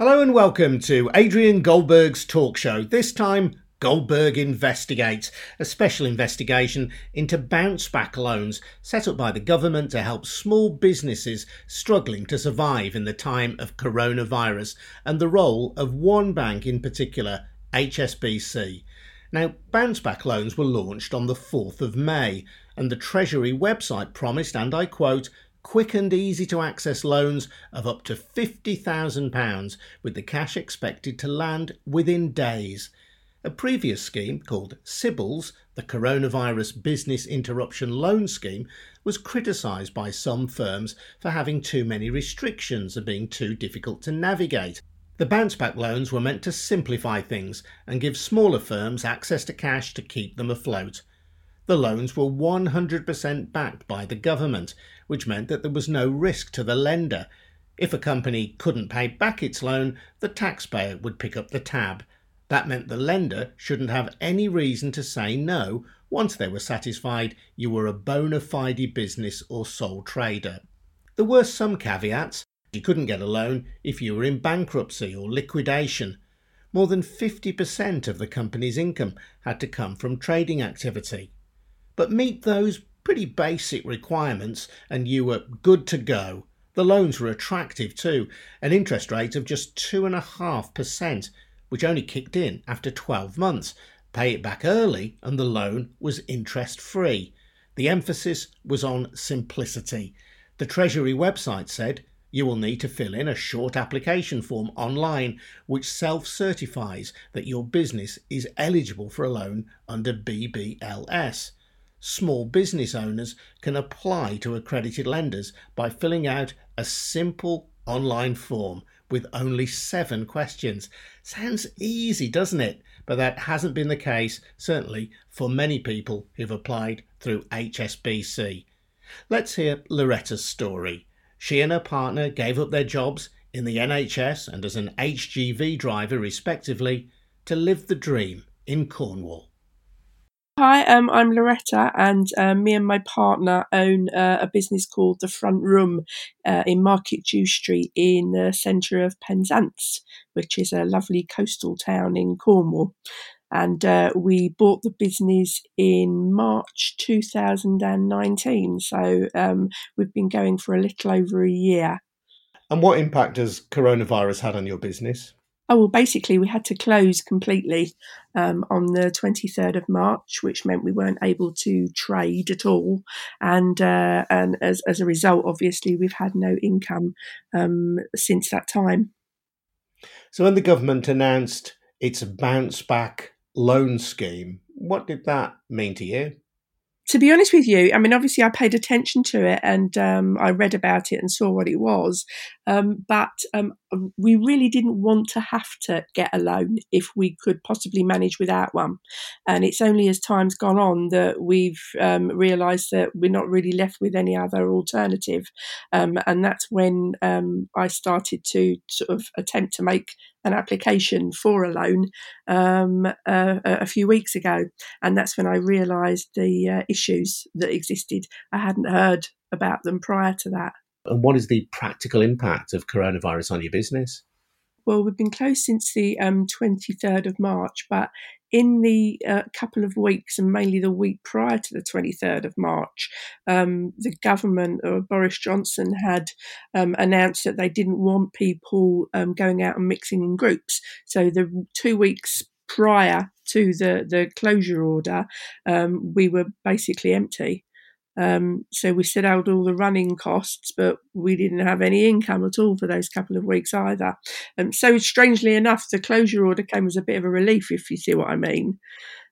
Hello and welcome to Adrian Goldberg's talk show. This time, Goldberg Investigates, a special investigation into bounce back loans set up by the government to help small businesses struggling to survive in the time of coronavirus and the role of one bank in particular, HSBC. Now, bounce back loans were launched on the 4th of May, and the Treasury website promised, and I quote, quick and easy to access loans of up to £50,000 with the cash expected to land within days. A previous scheme called CBILS, the Coronavirus Business Interruption Loan Scheme, was criticised by some firms for having too many restrictions and being too difficult to navigate. The bounce back loans were meant to simplify things and give smaller firms access to cash to keep them afloat. The loans were 100% backed by the government, which meant that there was no risk to the lender. If a company couldn't pay back its loan, the taxpayer would pick up the tab. That meant the lender shouldn't have any reason to say no once they were satisfied you were a bona fide business or sole trader. There were some caveats. You couldn't get a loan if you were in bankruptcy or liquidation. More than 50% of the company's income had to come from trading activity but meet those pretty basic requirements and you were good to go. The loans were attractive too, an interest rate of just 2.5%, which only kicked in after 12 months. Pay it back early and the loan was interest free. The emphasis was on simplicity. The Treasury website said you will need to fill in a short application form online which self certifies that your business is eligible for a loan under BBLS small business owners can apply to accredited lenders by filling out a simple online form with only seven questions. Sounds easy, doesn't it? But that hasn't been the case, certainly for many people who've applied through HSBC. Let's hear Loretta's story. She and her partner gave up their jobs in the NHS and as an HGV driver, respectively, to live the dream in Cornwall. Hi, um, I'm Loretta, and uh, me and my partner own uh, a business called The Front Room uh, in Market Jew Street in the centre of Penzance, which is a lovely coastal town in Cornwall. And uh, we bought the business in March 2019, so um, we've been going for a little over a year. And what impact has coronavirus had on your business? Oh, well, basically, we had to close completely um, on the 23rd of March, which meant we weren't able to trade at all. And uh, and as, as a result, obviously, we've had no income um, since that time. So, when the government announced its bounce back loan scheme, what did that mean to you? To be honest with you, I mean, obviously, I paid attention to it and um, I read about it and saw what it was. Um, but um, we really didn't want to have to get a loan if we could possibly manage without one. And it's only as time's gone on that we've um, realised that we're not really left with any other alternative. Um, and that's when um, I started to sort of attempt to make an application for a loan um, uh, a few weeks ago, and that's when I realised the uh, issues that existed. I hadn't heard about them prior to that. And what is the practical impact of coronavirus on your business? Well, we've been closed since the um, 23rd of March, but in the uh, couple of weeks, and mainly the week prior to the 23rd of March, um, the government, or Boris Johnson, had um, announced that they didn't want people um, going out and mixing in groups. So the two weeks prior to the, the closure order, um, we were basically empty. Um, so we set out all the running costs, but we didn't have any income at all for those couple of weeks either. Um, so strangely enough, the closure order came as a bit of a relief, if you see what I mean.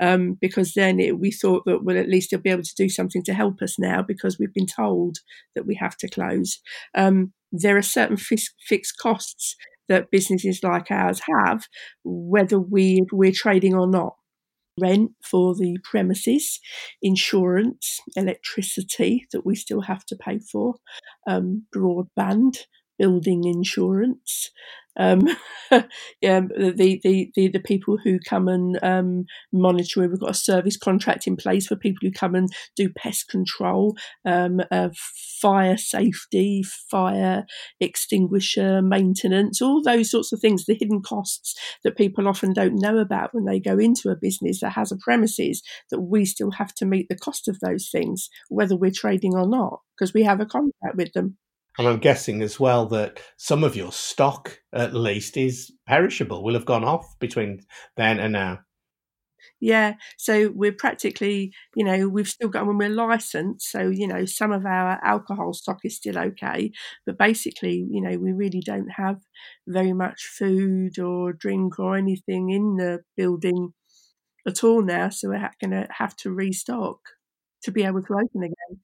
Um, because then it, we thought that well, at least they'll be able to do something to help us now because we've been told that we have to close. Um, there are certain fis- fixed costs that businesses like ours have, whether we we're trading or not rent for the premises, insurance, electricity that we still have to pay for, um, broadband, building insurance. Um, yeah, the, the, the, the people who come and um, monitor. We've got a service contract in place for people who come and do pest control, um, uh, fire safety, fire extinguisher maintenance, all those sorts of things. The hidden costs that people often don't know about when they go into a business that has a premises that we still have to meet the cost of those things, whether we're trading or not, because we have a contract with them. And I'm guessing as well that some of your stock, at least, is perishable, will have gone off between then and now. Yeah, so we're practically, you know, we've still got when we're licensed, so you know, some of our alcohol stock is still okay, but basically, you know, we really don't have very much food or drink or anything in the building at all now, so we're going to have to restock to be able to open again.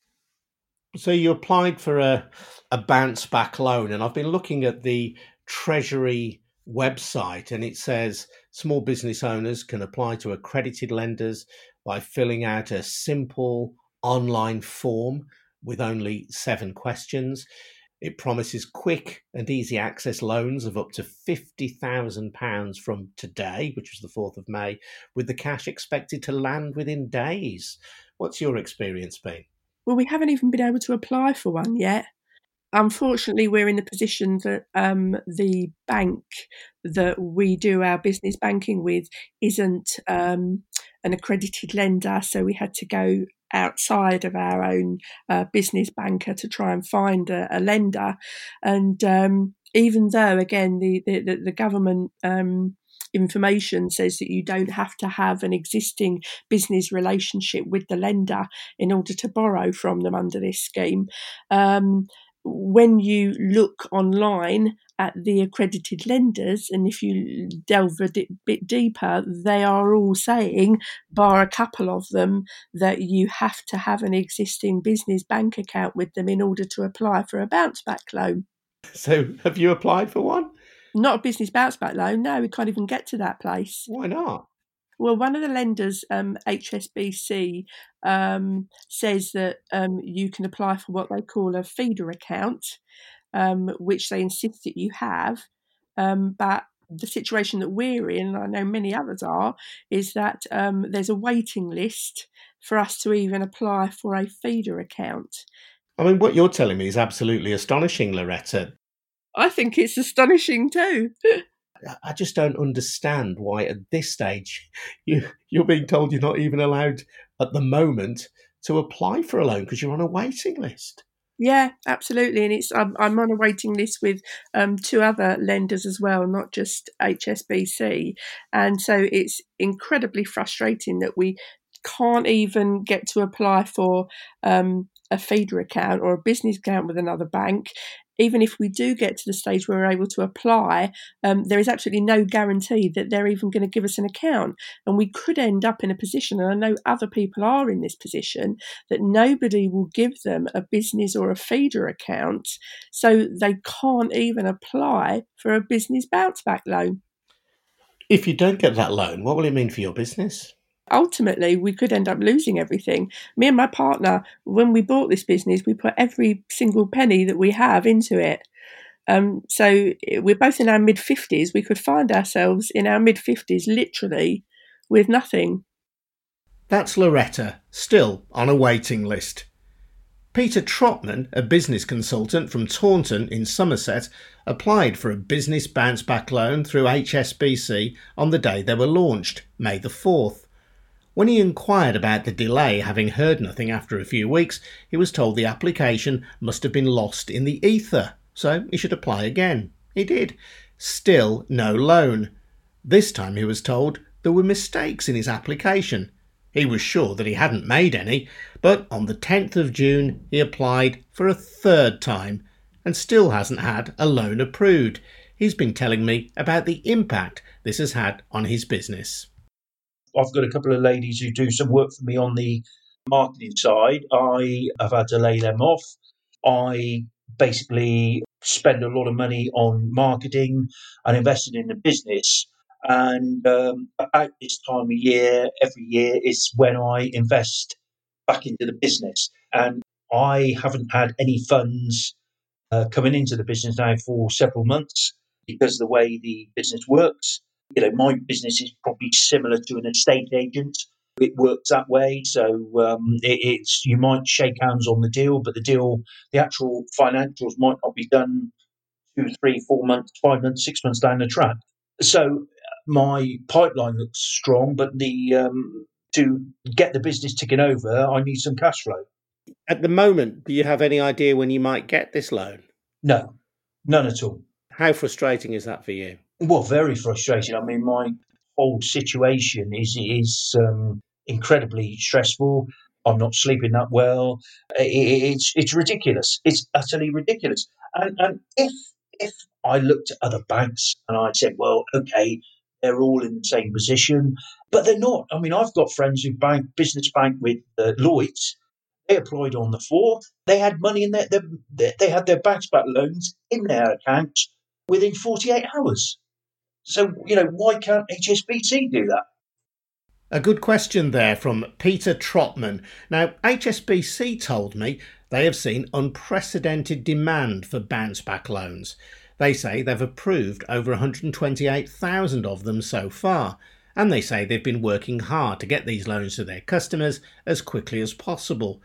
So you applied for a a bounce back loan, and I've been looking at the Treasury website, and it says small business owners can apply to accredited lenders by filling out a simple online form with only seven questions. It promises quick and easy access loans of up to £50,000 from today, which was the 4th of May, with the cash expected to land within days. What's your experience been? Well, we haven't even been able to apply for one yet. Unfortunately, we're in the position that um, the bank that we do our business banking with isn't um, an accredited lender, so we had to go outside of our own uh, business banker to try and find a, a lender. And um, even though, again, the the, the government um, information says that you don't have to have an existing business relationship with the lender in order to borrow from them under this scheme. Um, when you look online at the accredited lenders, and if you delve a bit deeper, they are all saying, bar a couple of them, that you have to have an existing business bank account with them in order to apply for a bounce back loan. So, have you applied for one? Not a business bounce back loan. No, we can't even get to that place. Why not? Well, one of the lenders, um, HSBC, um, says that um, you can apply for what they call a feeder account, um, which they insist that you have. Um, but the situation that we're in, and I know many others are, is that um, there's a waiting list for us to even apply for a feeder account. I mean, what you're telling me is absolutely astonishing, Loretta. I think it's astonishing too. I just don't understand why at this stage you you're being told you're not even allowed at the moment to apply for a loan because you're on a waiting list. Yeah, absolutely, and it's I'm, I'm on a waiting list with um, two other lenders as well, not just HSBC, and so it's incredibly frustrating that we can't even get to apply for um, a feeder account or a business account with another bank even if we do get to the stage where we're able to apply, um, there is absolutely no guarantee that they're even going to give us an account. And we could end up in a position, and I know other people are in this position, that nobody will give them a business or a feeder account. So they can't even apply for a business bounce back loan. If you don't get that loan, what will it mean for your business? Ultimately we could end up losing everything. Me and my partner, when we bought this business, we put every single penny that we have into it. Um, so we're both in our mid 50s. We could find ourselves in our mid 50s, literally, with nothing. That's Loretta, still on a waiting list. Peter Trotman, a business consultant from Taunton in Somerset, applied for a business bounce back loan through HSBC on the day they were launched, May the 4th. When he inquired about the delay, having heard nothing after a few weeks, he was told the application must have been lost in the ether, so he should apply again. He did. Still no loan. This time he was told there were mistakes in his application. He was sure that he hadn't made any, but on the 10th of June he applied for a third time and still hasn't had a loan approved. He's been telling me about the impact this has had on his business. I've got a couple of ladies who do some work for me on the marketing side. I have had to lay them off. I basically spend a lot of money on marketing and investing in the business. And um, about this time of year, every year, is when I invest back into the business. And I haven't had any funds uh, coming into the business now for several months because of the way the business works. You know, my business is probably similar to an estate agent. It works that way, so um, it, it's you might shake hands on the deal, but the deal, the actual financials might not be done two, three, four months, five months, six months down the track. So my pipeline looks strong, but the um, to get the business ticking over, I need some cash flow. At the moment, do you have any idea when you might get this loan? No, none at all. How frustrating is that for you? Well, very frustrating. I mean, my whole situation is is um, incredibly stressful. I'm not sleeping that well. It's it's ridiculous. It's utterly ridiculous. And, and if if I looked at other banks and I said, well, okay, they're all in the same position, but they're not. I mean, I've got friends who bank business bank with uh, Lloyd's. They applied on the fourth. They had money in their, their they had their back loans in their accounts within 48 hours. So you know why can't HSBC do that? A good question there from Peter Trotman. Now, HSBC told me they have seen unprecedented demand for bounce back loans. They say they've approved over 128,000 of them so far, and they say they've been working hard to get these loans to their customers as quickly as possible.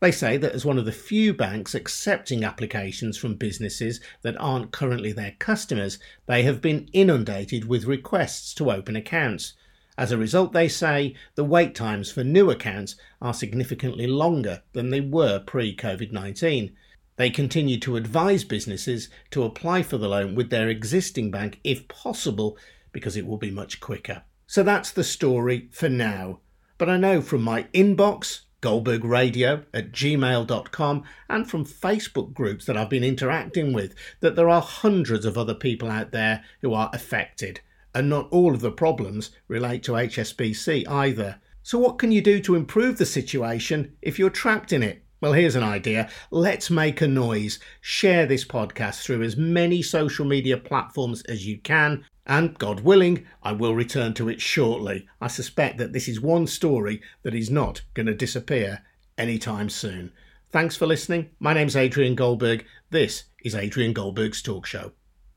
They say that as one of the few banks accepting applications from businesses that aren't currently their customers, they have been inundated with requests to open accounts. As a result, they say the wait times for new accounts are significantly longer than they were pre COVID 19. They continue to advise businesses to apply for the loan with their existing bank if possible, because it will be much quicker. So that's the story for now. But I know from my inbox, goldbergradio at gmail.com, and from Facebook groups that I've been interacting with, that there are hundreds of other people out there who are affected and not all of the problems relate to HSBC either. So, what can you do to improve the situation if you're trapped in it? Well, here's an idea. Let's make a noise. Share this podcast through as many social media platforms as you can. And God willing, I will return to it shortly. I suspect that this is one story that is not going to disappear anytime soon. Thanks for listening. My name's Adrian Goldberg. This is Adrian Goldberg's Talk Show.